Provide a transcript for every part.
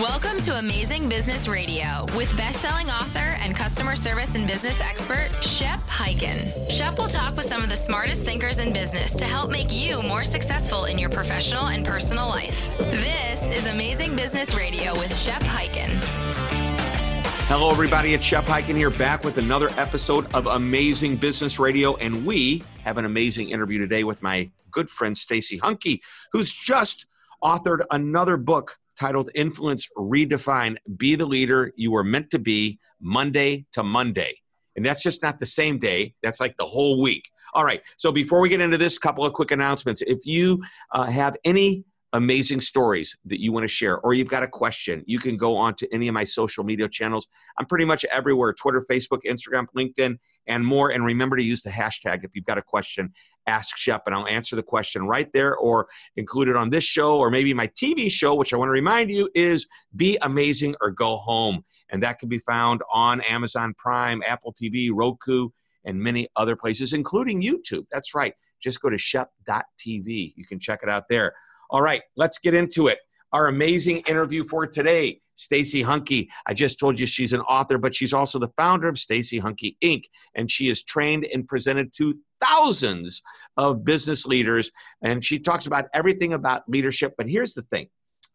Welcome to Amazing Business Radio with best-selling author and customer service and business expert Shep Hyken. Shep will talk with some of the smartest thinkers in business to help make you more successful in your professional and personal life. This is Amazing Business Radio with Shep Hyken. Hello, everybody. It's Shep Hyken here, back with another episode of Amazing Business Radio, and we have an amazing interview today with my good friend Stacey Hanke, who's just authored another book titled Influence Redefined Be the Leader You Were Meant to Be Monday to Monday. And that's just not the same day, that's like the whole week. All right, so before we get into this, couple of quick announcements. If you uh, have any amazing stories that you want to share, or you've got a question, you can go on to any of my social media channels. I'm pretty much everywhere Twitter, Facebook, Instagram, LinkedIn, and more. And remember to use the hashtag if you've got a question, ask Shep, and I'll answer the question right there or include it on this show or maybe my TV show, which I want to remind you is Be Amazing or Go Home. And that can be found on Amazon Prime, Apple TV, Roku, and many other places, including YouTube. That's right. Just go to shep.tv. You can check it out there. All right, let's get into it. Our amazing interview for today, Stacey Hanke. I just told you she's an author, but she's also the founder of Stacey Hanke Inc. And she is trained and presented to thousands of business leaders. And she talks about everything about leadership. But here's the thing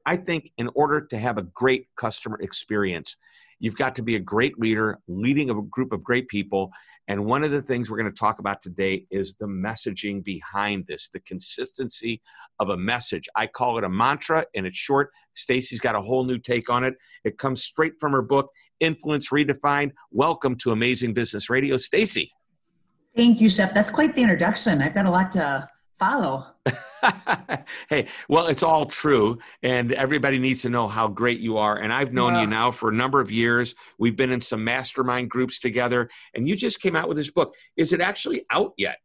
I think in order to have a great customer experience, You've got to be a great leader, leading a group of great people. And one of the things we're going to talk about today is the messaging behind this, the consistency of a message. I call it a mantra, and it's short. Stacey's got a whole new take on it. It comes straight from her book, Influence Redefined. Welcome to Amazing Business Radio, Stacey. Thank you, Shep. That's quite the introduction. I've got a lot to follow. hey, well, it's all true, and everybody needs to know how great you are. And I've known yeah. you now for a number of years. We've been in some mastermind groups together, and you just came out with this book. Is it actually out yet?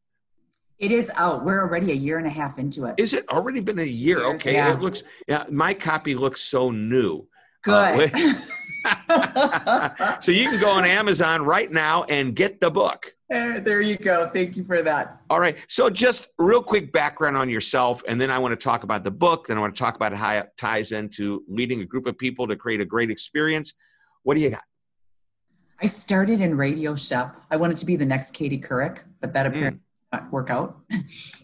It is out. We're already a year and a half into it. Is it already been a year? Years, okay, yeah. it looks. Yeah, my copy looks so new. Good. Uh, so you can go on Amazon right now and get the book. Uh, there you go. Thank you for that. All right. So just real quick background on yourself, and then I want to talk about the book. Then I want to talk about how it ties into leading a group of people to create a great experience. What do you got? I started in radio Shep. I wanted to be the next Katie Couric, but that apparently mm. not Uh, work out.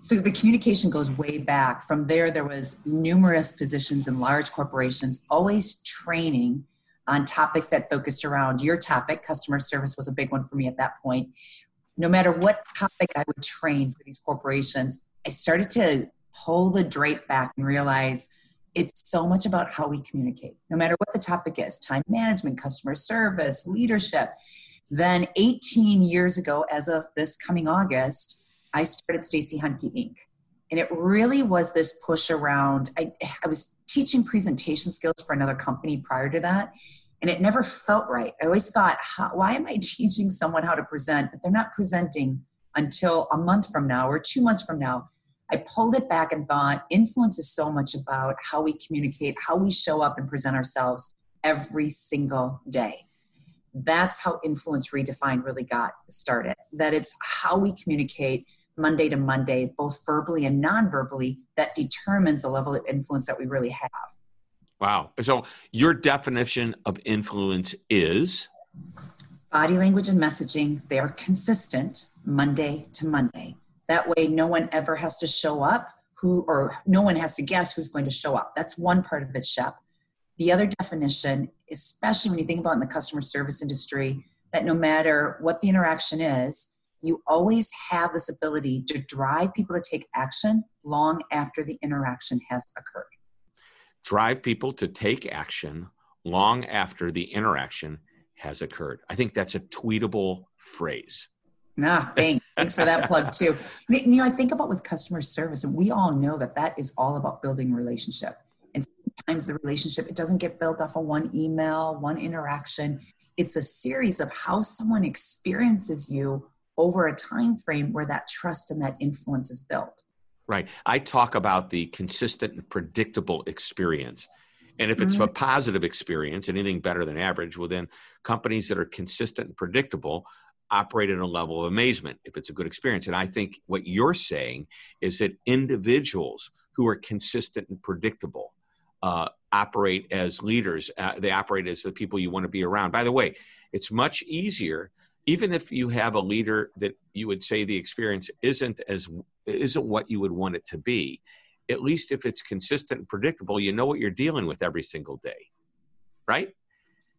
so the communication goes way back. From there, there was numerous positions in large corporations, always training on topics that focused around your topic. Customer service was a big one for me at that point. No matter what topic I would train for these corporations, I started to pull the drape back and realize it's so much about how we communicate, no matter what the topic is time management, customer service, leadership. Then, 18 years ago, as of this coming August, I started Stacey Hanke Inc. And it really was this push around, I, I was teaching presentation skills for another company prior to that and it never felt right. I always thought why am i teaching someone how to present? But they're not presenting until a month from now or two months from now. I pulled it back and thought influence is so much about how we communicate how we show up and present ourselves every single day. That's how influence redefined really got started that it's how we communicate Monday to Monday, both verbally and non verbally, that determines the level of influence that we really have. Wow. So, your definition of influence is? Body language and messaging, they are consistent Monday to Monday. That way, no one ever has to show up who, or no one has to guess who's going to show up. That's one part of it, Shep. The other definition, especially when you think about in the customer service industry, that no matter what the interaction is, you always have this ability to drive people to take action long after the interaction has occurred. Drive people to take action long after the interaction has occurred. I think that's a tweetable phrase. Nah, thanks. thanks for that plug too. You know, I think about with customer service, and we all know that that is all about building relationship. And sometimes the relationship it doesn't get built off of one email, one interaction. It's a series of how someone experiences you over a time frame where that trust and that influence is built. Right. I talk about the consistent and predictable experience. And if it's mm-hmm. a positive experience, anything better than average, well, then companies that are consistent and predictable operate at a level of amazement if it's a good experience. And I think what you're saying is that individuals who are consistent and predictable uh, operate as leaders. Uh, they operate as the people you want to be around. By the way, it's much easier, even if you have a leader that you would say the experience isn't as isn't what you would want it to be. At least if it's consistent and predictable, you know what you're dealing with every single day, right?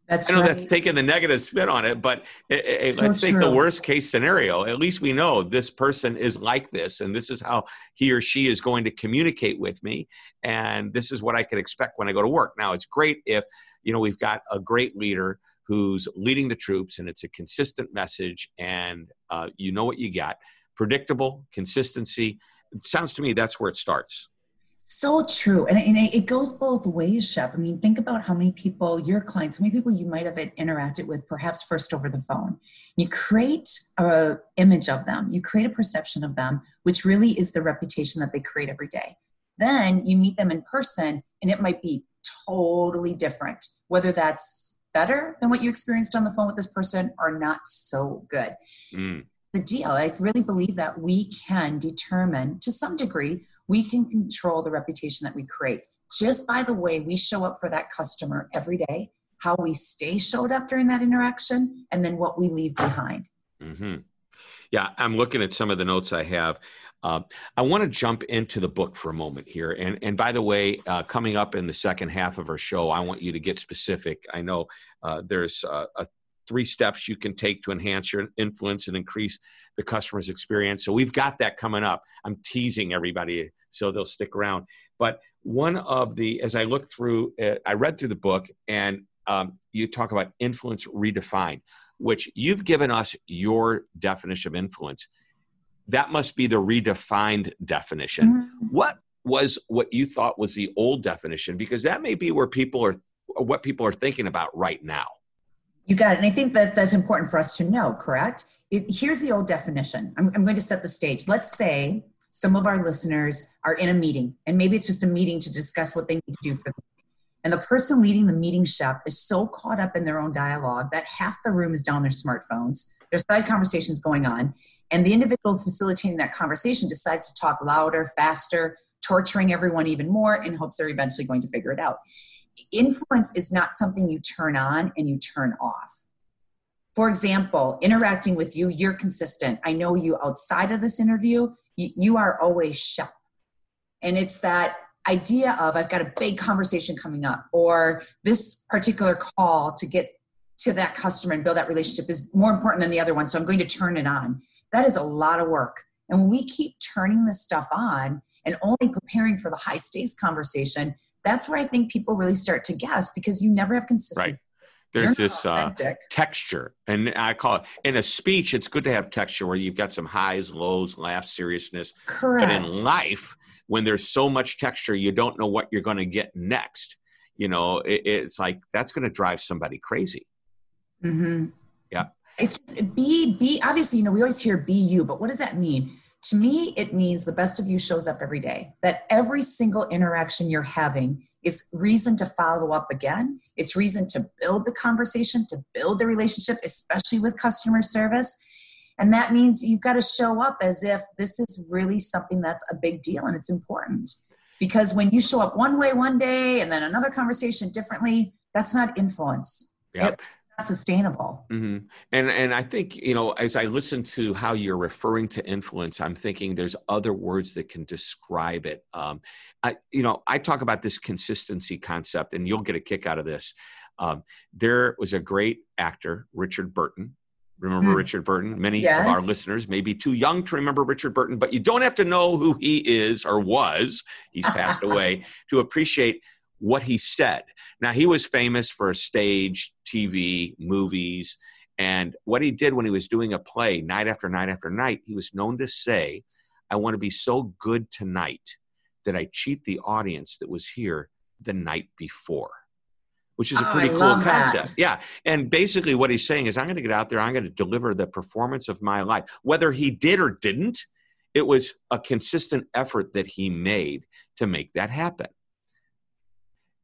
That's I know right. that's taking the negative spin on it, but eh, eh, So let's take the worst case scenario. At least we know this person is like this, and this is how he or she is going to communicate with me, and this is what I can expect when I go to work. Now, it's great if you know we've got a great leader who's leading the troops, and it's a consistent message, and uh, you know what you got. Predictable consistency. It sounds to me that's where it starts. So true. And, and it goes both ways, Shep. I mean, think about how many people, your clients, how many people you might have interacted with perhaps first over the phone. You create a image of them, you create a perception of them, which really is the reputation that they create every day. Then you meet them in person and it might be totally different, whether that's better than what you experienced on the phone with this person or not so good Mm. the deal. I really believe that we can determine to some degree, we can control the reputation that we create just by the way we show up for that customer every day, how we stay showed up during that interaction, and then what we leave behind. hmm Yeah, I'm looking at some of the notes I have. Uh, I want to jump into the book for a moment here. And, and by the way, uh, coming up in the second half of our show, I want you to get specific. I know uh, there's uh, a three steps you can take to enhance your influence and increase the customer's experience. So we've got that coming up. I'm teasing everybody so they'll stick around. But one of the, as I look through, uh, I read through the book and um, you talk about influence redefined, which you've given us your definition of influence. That must be the redefined definition. Mm-hmm. What was what you thought was the old definition? Because that may be where people are, what people are thinking about right now. You got it. And I think that that's important for us to know, correct? It, here's the old definition. I'm, I'm going to set the stage. Let's say some of our listeners are in a meeting, and maybe it's just a meeting to discuss what they need to do for the. And the person leading the meeting Shep is so caught up in their own dialogue that half the room is down their smartphones. There's side conversations going on. And the individual facilitating that conversation decides to talk louder, faster, torturing everyone even more in hopes they're eventually going to figure it out influence is not something you turn on and you turn off. For example, interacting with you, you're consistent. I know you outside of this interview, you, are always sharp. And it's that idea of I've got a big conversation coming up, or this particular call to get to that customer and build that relationship is more important than the other one. So I'm going to turn it on. That is a lot of work. And when we keep turning this stuff on and only preparing for the high stakes conversation, that's where I think people really start to guess because you never have consistency. Right. There's this uh, texture, and I call it in a speech. It's good to have texture where you've got some highs, lows, laughs, seriousness. Correct. But in life, when there's so much texture, you don't know what you're going to get next. You know, it, it's like that's going to drive somebody crazy. mm-hmm. Yeah. It's just be be obviously, you know, we always hear be you, but what does that mean? To me, it means the best of you shows up every day. That every single interaction you're having is reason to follow up again. It's reason to build the conversation, to build the relationship, especially with customer service. And that means you've got to show up as if this is really something that's a big deal and it's important. Because when you show up one way one day and then another conversation differently, that's not influence. Not sustainable. hmm And and I think you know, as I listen to how you're referring to influence, I'm thinking there's other words that can describe it. Um, I you know, I talk about this consistency concept, and you'll get a kick out of this. Um, there was a great actor, Richard Burton. Remember Mm. Richard Burton? Many of our listeners may be too young to remember Richard Burton, but you don't have to know who he is or was. He's passed away to appreciate what he said. Now, he was famous for stage, TV, movies, and what he did when he was doing a play night after night after night, he was known to say, I want to be so good tonight that I cheat the audience that was here the night before. Which is a Oh, pretty I cool love that. concept. Yeah. And basically, what he's saying is, I'm going to get out there, I'm going to deliver the performance of my life. Whether he did or didn't, it was a consistent effort that he made to make that happen.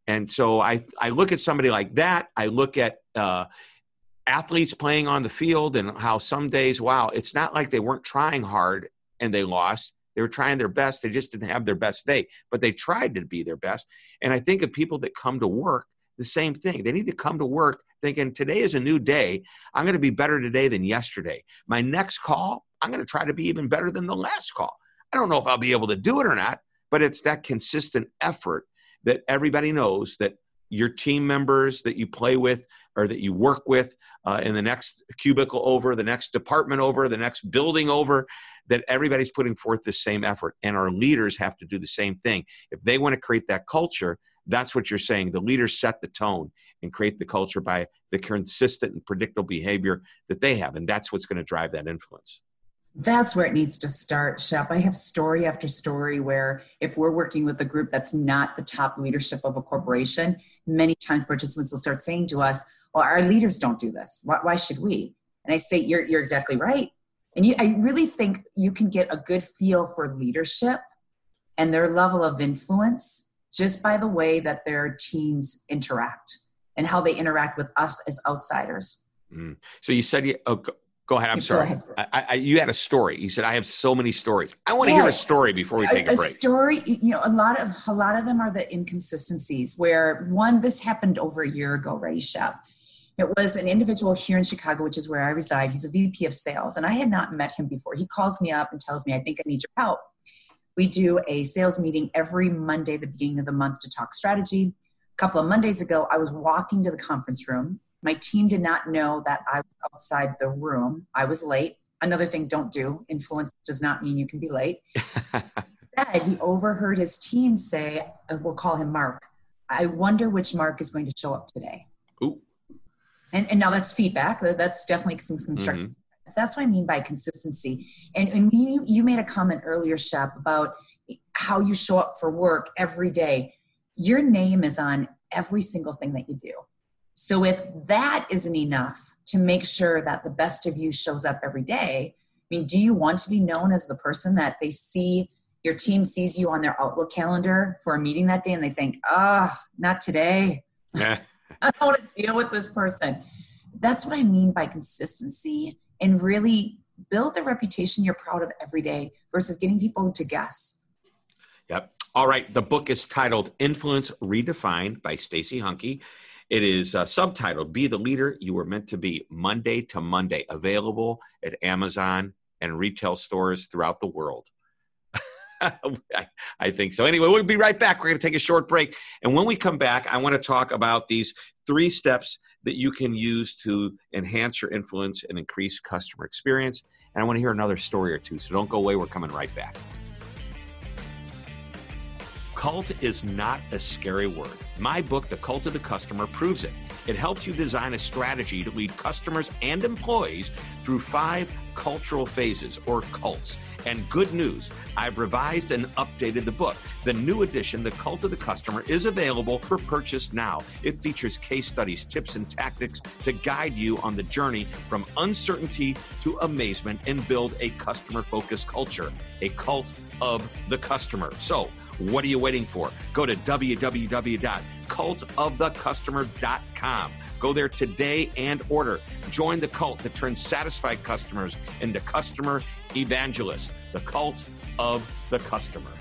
And so I, I look at somebody like that. I look at uh, athletes playing on the field and how some days, wow, it's not like they weren't trying hard and they lost. They were trying their best. They just didn't have their best day, but they tried to be their best. And I think of people that come to work, the same thing. They need to come to work thinking today is a new day. I'm going to be better today than yesterday. My next call, I'm going to try to be even better than the last call. I don't know if I'll be able to do it or not, but it's that consistent effort that everybody knows that your team members that you play with or that you work with uh, in the next cubicle over, the next department over, the next building over, that everybody's putting forth the same effort. And our leaders have to do the same thing. If they want to create that culture, that's what you're saying. The leaders set the tone and create the culture by the consistent and predictable behavior that they have. And that's what's going to drive that influence. That's where it needs to start, Shep. I have story after story where if we're working with a group that's not the top leadership of a corporation, many times participants will start saying to us, well, our leaders don't do this. Why, why should we? And I say, you're, you're exactly right. And you, I really think you can get a good feel for leadership and their level of influence just by the way that their teams interact and how they interact with us as outsiders. Mm. So you said oh, Go ahead. I'm sorry. Ahead. I, I, you had a story. You said I have so many stories. I want to yeah. hear a story before we take a, a, break. A story. You know, a lot of a lot of them are the inconsistencies. Where one, this happened over a year ago, right, Shep? It was an individual here in Chicago, which is where I reside. He's a VP of sales, and I had not met him before. He calls me up and tells me, "I think I need your help." We do a sales meeting every Monday, the beginning of the month, to talk strategy. A couple of Mondays ago, I was walking to the conference room my team did not know that I was outside the room. I was late. Another thing, don't do. Influence does not mean you can be late. he said he overheard his team say, uh, we'll call him Mark. I wonder which Mark is going to show up today. Ooh. And, and now that's feedback. That's definitely some constructive. Mm-hmm. That's what I mean by consistency. And, and you, you made a comment earlier, Shep, about how you show up for work every day. Your name is on every single thing that you do. So if that isn't enough to make sure that the best of you shows up every day, I mean, do you want to be known as the person that they see your team sees you on their Outlook calendar for a meeting that day and they think, ah, oh, not today. I don't want to deal with this person. That's what I mean by consistency and really build the reputation you're proud of every day versus getting people to guess. Yep. All right. The book is titled Influence Redefined by Stacey Hanke. It is uh, subtitled Be the Leader You Were Meant to Be, Monday to Monday, available at Amazon and retail stores throughout the world. I, I, think so. Anyway, we'll be right back. We're going to take a short break. And when we come back, I want to talk about these three steps that you can use to enhance your influence and increase customer experience. And I want to hear another story or two. So don't go away. We're coming right back. Cult is not a scary word. My book, The Cult of the Customer, proves it. It helps you design a strategy to lead customers and employees through five cultural phases or cults. And good news, I've revised and updated the book. The new edition, The Cult of the Customer, is available for purchase now. It features case studies, tips, and tactics to guide you on the journey from uncertainty to amazement and build a customer focused culture, a cult of the customer. So, what are you waiting for? Go to www.cultofthecustomer.com. Go there today and order. Join the cult that turns satisfied customers into customer evangelists. The cult of the customer.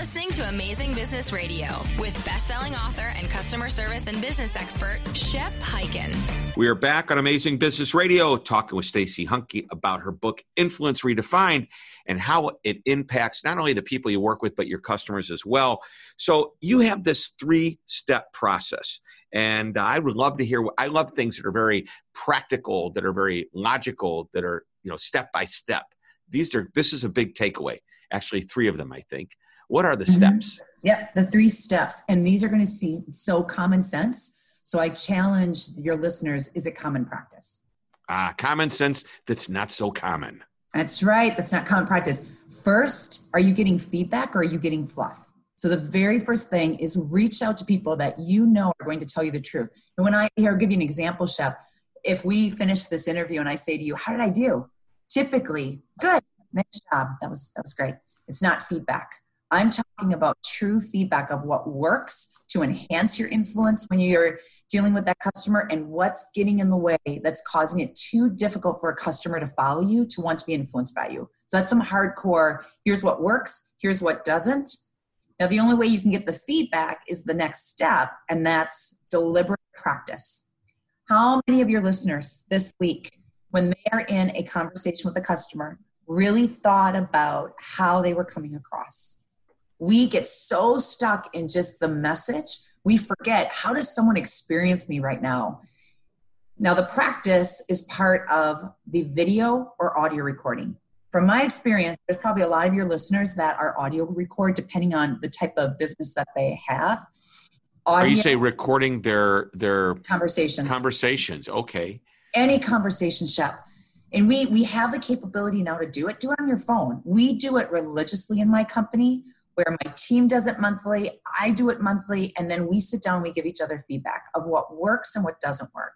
Listening to Amazing Business Radio with best-selling author and customer service and business expert Shep Hyken. We are back on Amazing Business Radio talking with Stacey Hanke about her book Influence Redefined and how it impacts not only the people you work with but your customers as well. So you have this three-step process and I would love to hear I love things that are very practical, that are very logical, that are, you know, step by step. These are this is a big takeaway. Actually, three of them I think. What are the mm-hmm. steps? Yeah, the three steps. And these are going to seem so common sense. So I challenge your listeners is it common practice? Ah, common sense that's not so common. That's right. That's not common practice. First, are you getting feedback or are you getting fluff? So the very first thing is reach out to people that you know are going to tell you the truth. And when I here, I'll give you an example, Shep. If we finish this interview and I say to you, "How did I do?" Typically, good, nice job. That was that was great. It's not feedback. I'm talking about true feedback of what works to enhance your influence when you're dealing with that customer and what's getting in the way that's causing it too difficult for a customer to follow you to want to be influenced by you. So that's some hardcore here's what works, here's what doesn't. Now, the only way you can get the feedback is the next step, and that's deliberate practice. How many of your listeners this week, when they are in a conversation with a customer, really thought about how they were coming across? We get so stuck in just the message we forget how does someone experience me right now? Now the practice is part of the video or audio recording. From my experience there's probably a lot of your listeners that are audio record depending on the type of business that they have. Audio, Are you say recording their their conversations. conversations okay. Any conversation shep. And we we have the capability now to do it. Do it on your phone. We do it religiously in my company where my team does it monthly, I do it monthly, and then we sit down, we give each other feedback of what works and what doesn't work.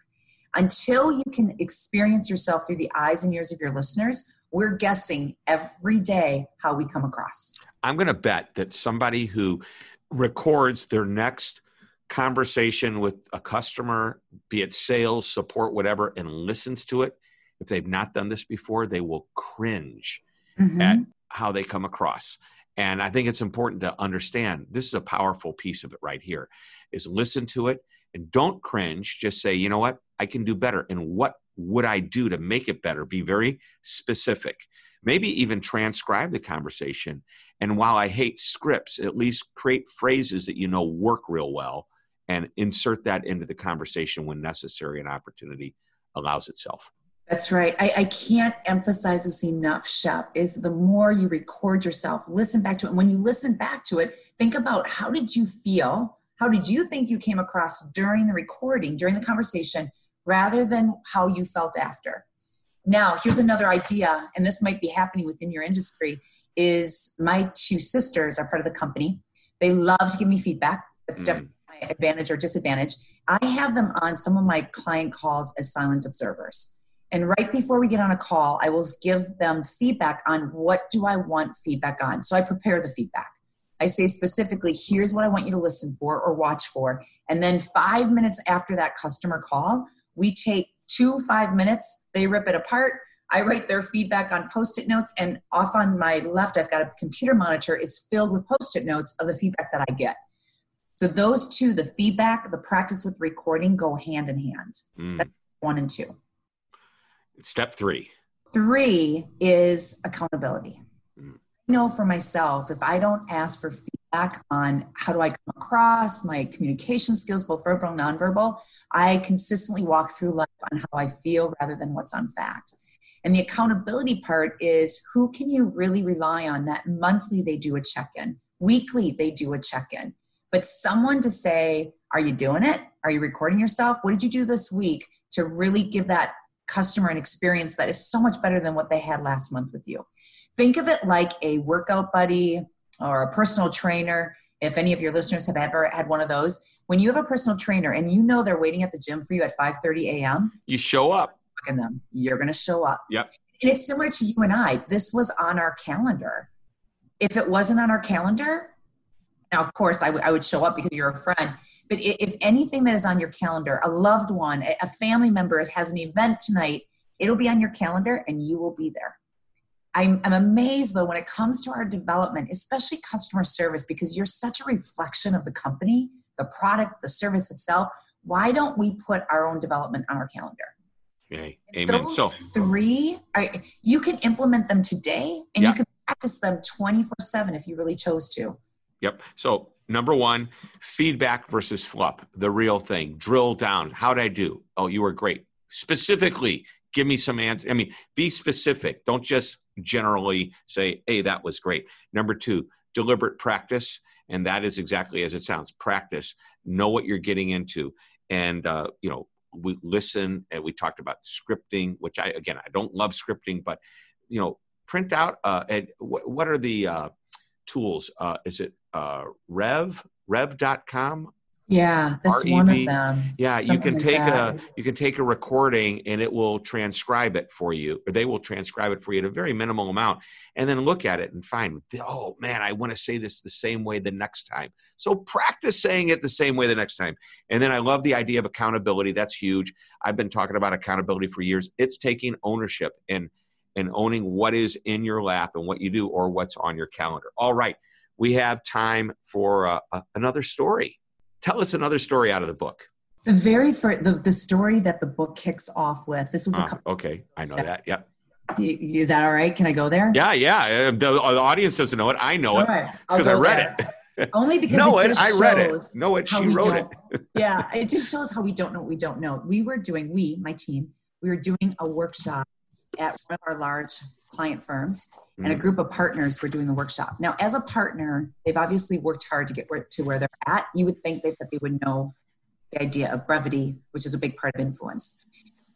Until you can experience yourself through the eyes and ears of your listeners, we're guessing every day how we come across. I'm going to bet that somebody who records their next conversation with a customer, be it sales, support, whatever, and listens to it, if they've not done this before, they will cringe mm-hmm. at how they come across. And I think it's important to understand this is a powerful piece of it right here is listen to it and don't cringe. Just say, you know what, I can do better. And what would I do to make it better? Be very specific. Maybe even transcribe the conversation. And while I hate scripts, at least create phrases that you know work real well and insert that into the conversation when necessary and opportunity allows itself. That's right. I, I, can't emphasize this enough, Shep, is the more you record yourself, listen back to it. And when you listen back to it, think about how did you feel? How did you think you came across during the recording, during the conversation, rather than how you felt after? Now, here's another idea, and this might be happening within your industry, is my two sisters are part of the company. They love to give me feedback. That's mm. definitely my advantage or disadvantage. I have them on some of my client calls as silent observers and right before we get on a call i will give them feedback on what do i want feedback on. So i prepare the feedback. I say specifically here's what i want you to listen for or watch for. And then five minutes after that customer call we take two five minutes they rip it apart. I write their feedback on post-it notes and off on my left i've got a computer monitor. It's filled with post-it notes of the feedback that i get. So those two the feedback the practice with recording go hand in hand. Mm. that's one and two Step three. Three is accountability. Mm. I know for myself, if I don't ask for feedback on how do I come across, my communication skills, both verbal and nonverbal, I consistently walk through life on how I feel rather than what's on fact. And the accountability part is who can you really rely on that monthly they do a check in, weekly they do a check in. But someone to say, Are you doing it? Are you recording yourself? What did you do this week to really give that customer an experience that is so much better than what they had last month with you. Think of it like a workout buddy or a personal trainer. If any of your listeners have ever had one of those, when you have a personal trainer and you know they're waiting at the gym for you at 5:30 a.m., you show up. And them, you're going to show up. Yep. And it's similar to you and I. This was on our calendar. If it wasn't on our calendar, now of course I, w- I would show up because you're a friend but if anything that is on your calendar, a loved one, a family member has an event tonight, it'll be on your calendar and you will be there. I'm, I'm amazed though when it comes to our development, especially customer service, because you're such a reflection of the company, the product, the service itself. Why don't we put our own development on our calendar? Okay. Amen. Those so three, are, you can implement them today and yeah. you can practice them 24 7 if you really chose to. Yep. So number one, feedback versus fluff, the real thing. Drill down. How'd I do? Oh, you were great. Specifically, give me some answer. I mean, be specific. Don't just generally say, hey, that was great. Number two, deliberate practice. And that is exactly as it sounds practice. Know what you're getting into. And, uh, you know, we listen and we talked about scripting, which I, again, I don't love scripting, but, you know, print out, uh, and what, what are the, uh, tools. Uh, is it uh, Rev, rev.com? Yeah, that's one of them. Yeah, you can like take that. a you can take a recording and it will transcribe it for you, or they will transcribe it for you at a very minimal amount, and then look at it and find, oh man, I want to say this the same way the next time. So practice saying it the same way the next time. And then I love the idea of accountability. That's huge. I've been talking about accountability for years. It's taking ownership and and owning what is in your lap and what you do or what's on your calendar. All right, we have time for uh, another story. Tell us another story out of the book. The very first, the, the story that the book kicks off with. This was a uh, couple. Okay, I know that. Yep. Is that all right? Can I go there? Yeah, yeah. The, the audience doesn't know it. I know it. Right. because I read there. it. Only because know it, it I read it. Know it. She wrote it. yeah, it just shows how we don't know what we don't know. We were doing, we, my team, we were doing a workshop at one of our large client firms, and a mm-hmm. group of partners were doing the workshop. Now, as a partner, they've obviously worked hard to get to where they're at. You would think that they would know the idea of brevity, which is a big part of influence.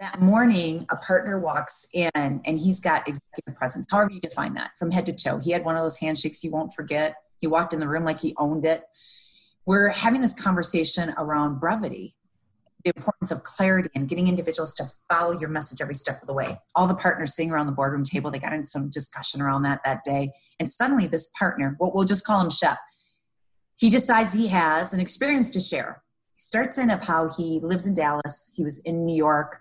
That morning, a partner walks in and he's got executive presence, however you define that, from head to toe. He had one of those handshakes you won't forget. He walked in the room like he owned it. We're having this conversation around brevity the importance of clarity and getting individuals to follow your message every step of the way. All the partners sitting around the boardroom table, they got into some discussion around that that day. And suddenly, this partner, what we'll just call him Shep, he decides he has an experience to share. He starts in of how he lives in Dallas. He was in New York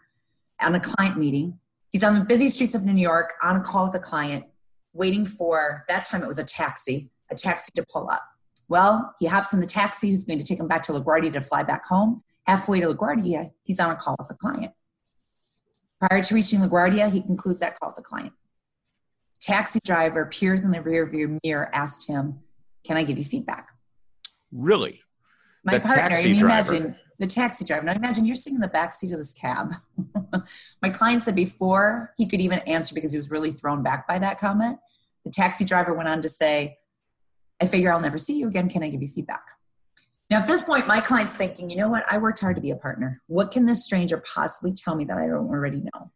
on a client meeting. He's on the busy streets of New York on a call with a client, waiting for that time it was a taxi, a taxi to pull up. Well, he hops in the taxi who's going to take him back to LaGuardia to fly back home. Halfway to LaGuardia, he's on a call with a client. Prior to reaching LaGuardia, he concludes that call with a client. Taxi driver peers in the rear view mirror, asked him, Can I give you feedback? Really? My the partner, taxi imagine the taxi driver. Now imagine you're sitting in the back seat of this cab. My client said before he could even answer because he was really thrown back by that comment. The taxi driver went on to say, I figure I'll never see you again. Can I give you feedback? Now, at this point, my client's thinking, you know what? I worked hard to be a partner. What can this stranger possibly tell me that I don't already know?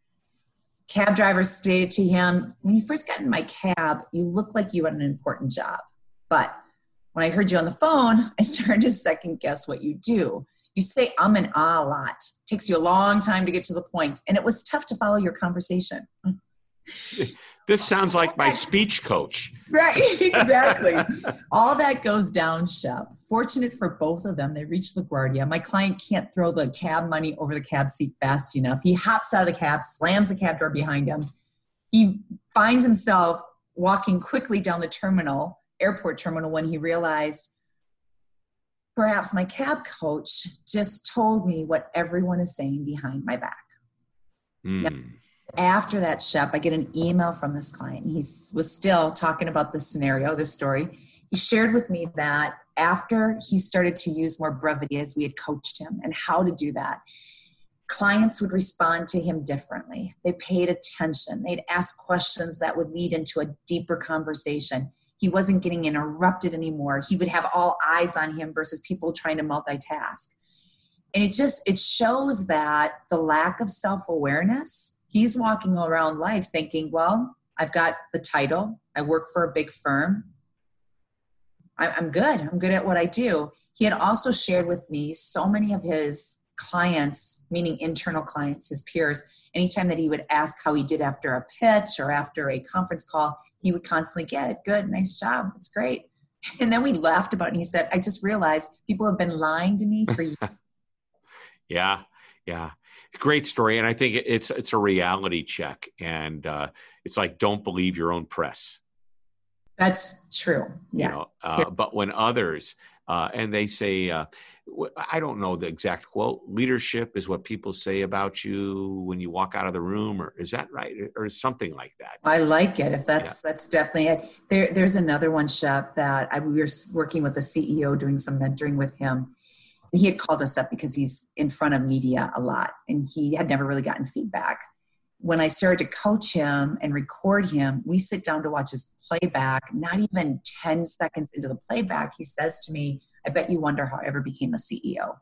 Cab driver stated to him, When you first got in my cab, you looked like you had an important job. But when I heard you on the phone, I started to second guess what you do. You say um and ah a lot. Takes you a long time to get to the point, and it was tough to follow your conversation. This sounds like my speech coach. Right, exactly. All that goes down, Shep. Fortunate for both of them, they reach LaGuardia. My client can't throw the cab money over the cab seat fast enough. He hops out of the cab, slams the cab door behind him. He finds himself walking quickly down the terminal, airport terminal, when he realized perhaps my cab coach just told me what everyone is saying behind my back. Mm. Now, after that shep i get an email from this client. He was still talking about this scenario this story. He shared with me that after he started to use more brevity as we had coached him and how to do that clients would respond to him differently. They paid attention. They'd ask questions that would lead into a deeper conversation. He wasn't getting interrupted anymore. He would have all eyes on him versus people trying to multitask. And it just it shows that the lack of self-awareness he's walking around life thinking, well, I've got the title, I work for a big firm, I'm good, I'm good at what I do. He had also shared with me so many of his clients, meaning internal clients, his peers, anytime that he would ask how he did after a pitch or after a conference call, he would constantly get it. Good, nice job, it's great. And then we laughed about it and he said, I just realized people have been lying to me for years. yeah, yeah great story and i think it's it's a reality check and uh, it's like don't believe your own press that's true yes. You know, uh, but when others uh, and they say uh, i don't know the exact quote leadership is what people say about you when you walk out of the room or is that right or something like that i like it if that's yeah. that's definitely it there, there's another one shep that I, we were working with a ceo doing some mentoring with him he had called us up because he's in front of media a lot and he had never really gotten feedback. When I started to coach him and record him, we sit down to watch his playback. Not even 10 seconds into the playback, he says to me, I bet you wonder how I ever became a CEO.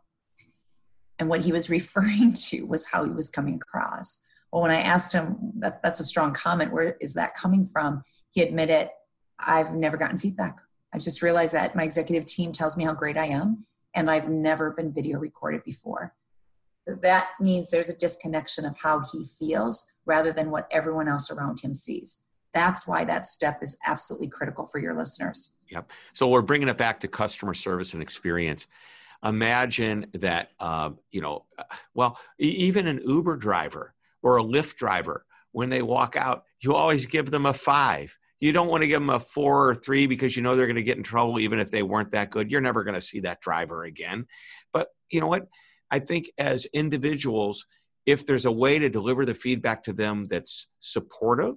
And what he was referring to was how he was coming across. Well, when I asked him, that, that's a strong comment, where is that coming from? He admitted, I've never gotten feedback. I've just realized that my executive team tells me how great I am and I've never been video recorded before. That means there's a disconnection of how he feels rather than what everyone else around him sees. That's why that step is absolutely critical for your listeners. Yep. So we're bringing it back to customer service and experience. Imagine that, uh, you know, well, even an Uber driver or a Lyft driver, when they walk out, you always give them a five. You don't want to give them a four or three because you know they're going to get in trouble even if they weren't that good. You're never going to see that driver again. But you know what? I think as individuals, if there's a way to deliver the feedback to them that's supportive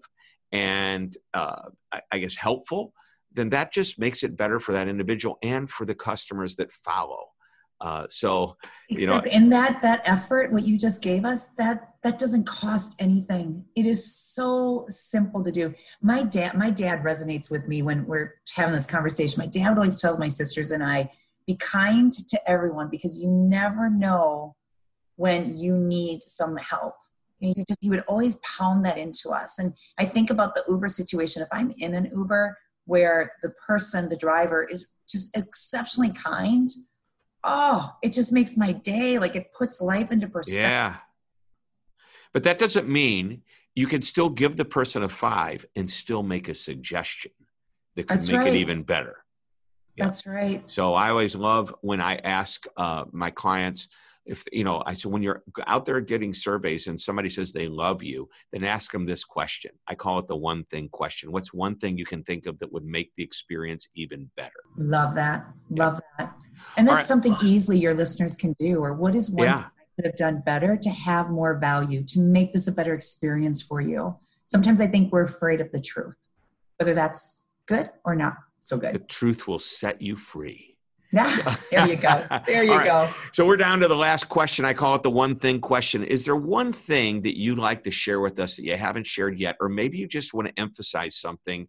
and uh, I, guess helpful, then that just makes it better for that individual and for the customers that follow. Uh, so, Except you know, in that that effort, what you just gave us, that that doesn't cost anything. It is so simple to do. My dad, my dad resonates with me when we're having this conversation. My dad would always tell my sisters and I, be kind to everyone because you never know when you need some help. You just would always pound that into us. And I think about the Uber situation. If I'm in an Uber where the person, the driver, is just exceptionally kind, oh, it just makes my day. Like it puts life into perspective. Yeah. But that doesn't mean you can still give the person a five and still make a suggestion that could That's make right. it even better. Yeah. That's right. So I always love when I ask uh, my clients if you know I said when you're out there getting surveys and somebody says they love you, then ask them this question. I call it the one thing question. What's one thing you can think of that would make the experience even better? Love that. Love that. And that's right. something easily your listeners can do. Or what is one Yeah. Could have done better to have more value, to make this a better experience for you? Sometimes I think we're afraid of the truth, whether that's good or not so good. The truth will set you free. Yeah, there you go. There you right. go. So we're down to the last question. I call it the one thing question. Is there one thing that you'd like to share with us that you haven't shared yet, or maybe you just want to emphasize something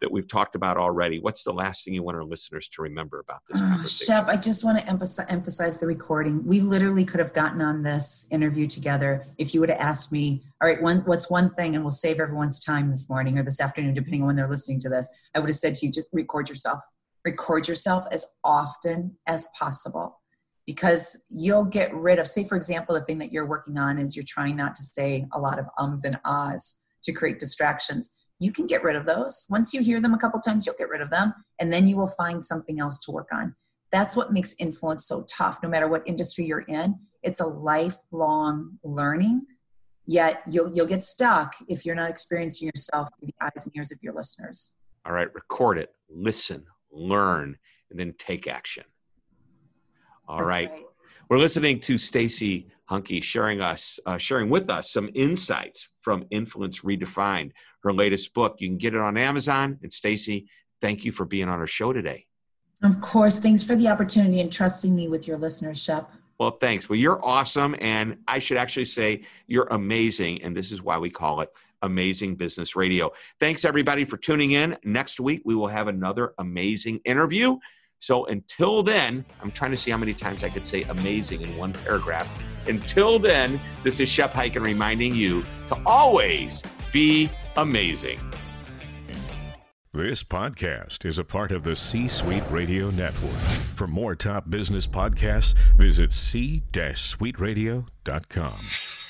that we've talked about already? What's the last thing you want our listeners to remember about this Oh, conversation? Shep, I just want to emphasize, emphasize the recording. We literally could have gotten on this interview together if you would have asked me, all right, one, what's one thing, and we'll save everyone's time this morning or this afternoon, depending on when they're listening to this. I would have said to you, just record yourself. Record yourself as often as possible because you'll get rid of, say, for example, the thing that you're working on is you're trying not to say a lot of ums and ahs to create distractions. You can get rid of those. Once you hear them a couple times, you'll get rid of them, and then you will find something else to work on. That's what makes influence so tough, no matter what industry you're in. It's a lifelong learning, yet you'll, you'll get stuck if you're not experiencing yourself through the eyes and ears of your listeners. All right, record it, listen, learn, and then take action. All That's right. We're listening to Stacey Hanke sharing us, uh, sharing with us some insights from Influence Redefined, her latest book. You can get it on Amazon. And Stacy, thank you for being on our show today. Of course, thanks for the opportunity and trusting me with your listeners, Shep. Well, thanks. Well, you're awesome. And I should actually say you're amazing. And this is why we call it Amazing Business Radio. Thanks, everybody, for tuning in. Next week, we will have another amazing interview. So until then, I'm trying to see how many times I could say amazing in one paragraph. Until then, this is Shep Hyken reminding you to always be amazing. This podcast is a part of the C Suite Radio Network. For more top business podcasts, visit c-suiteradio.com.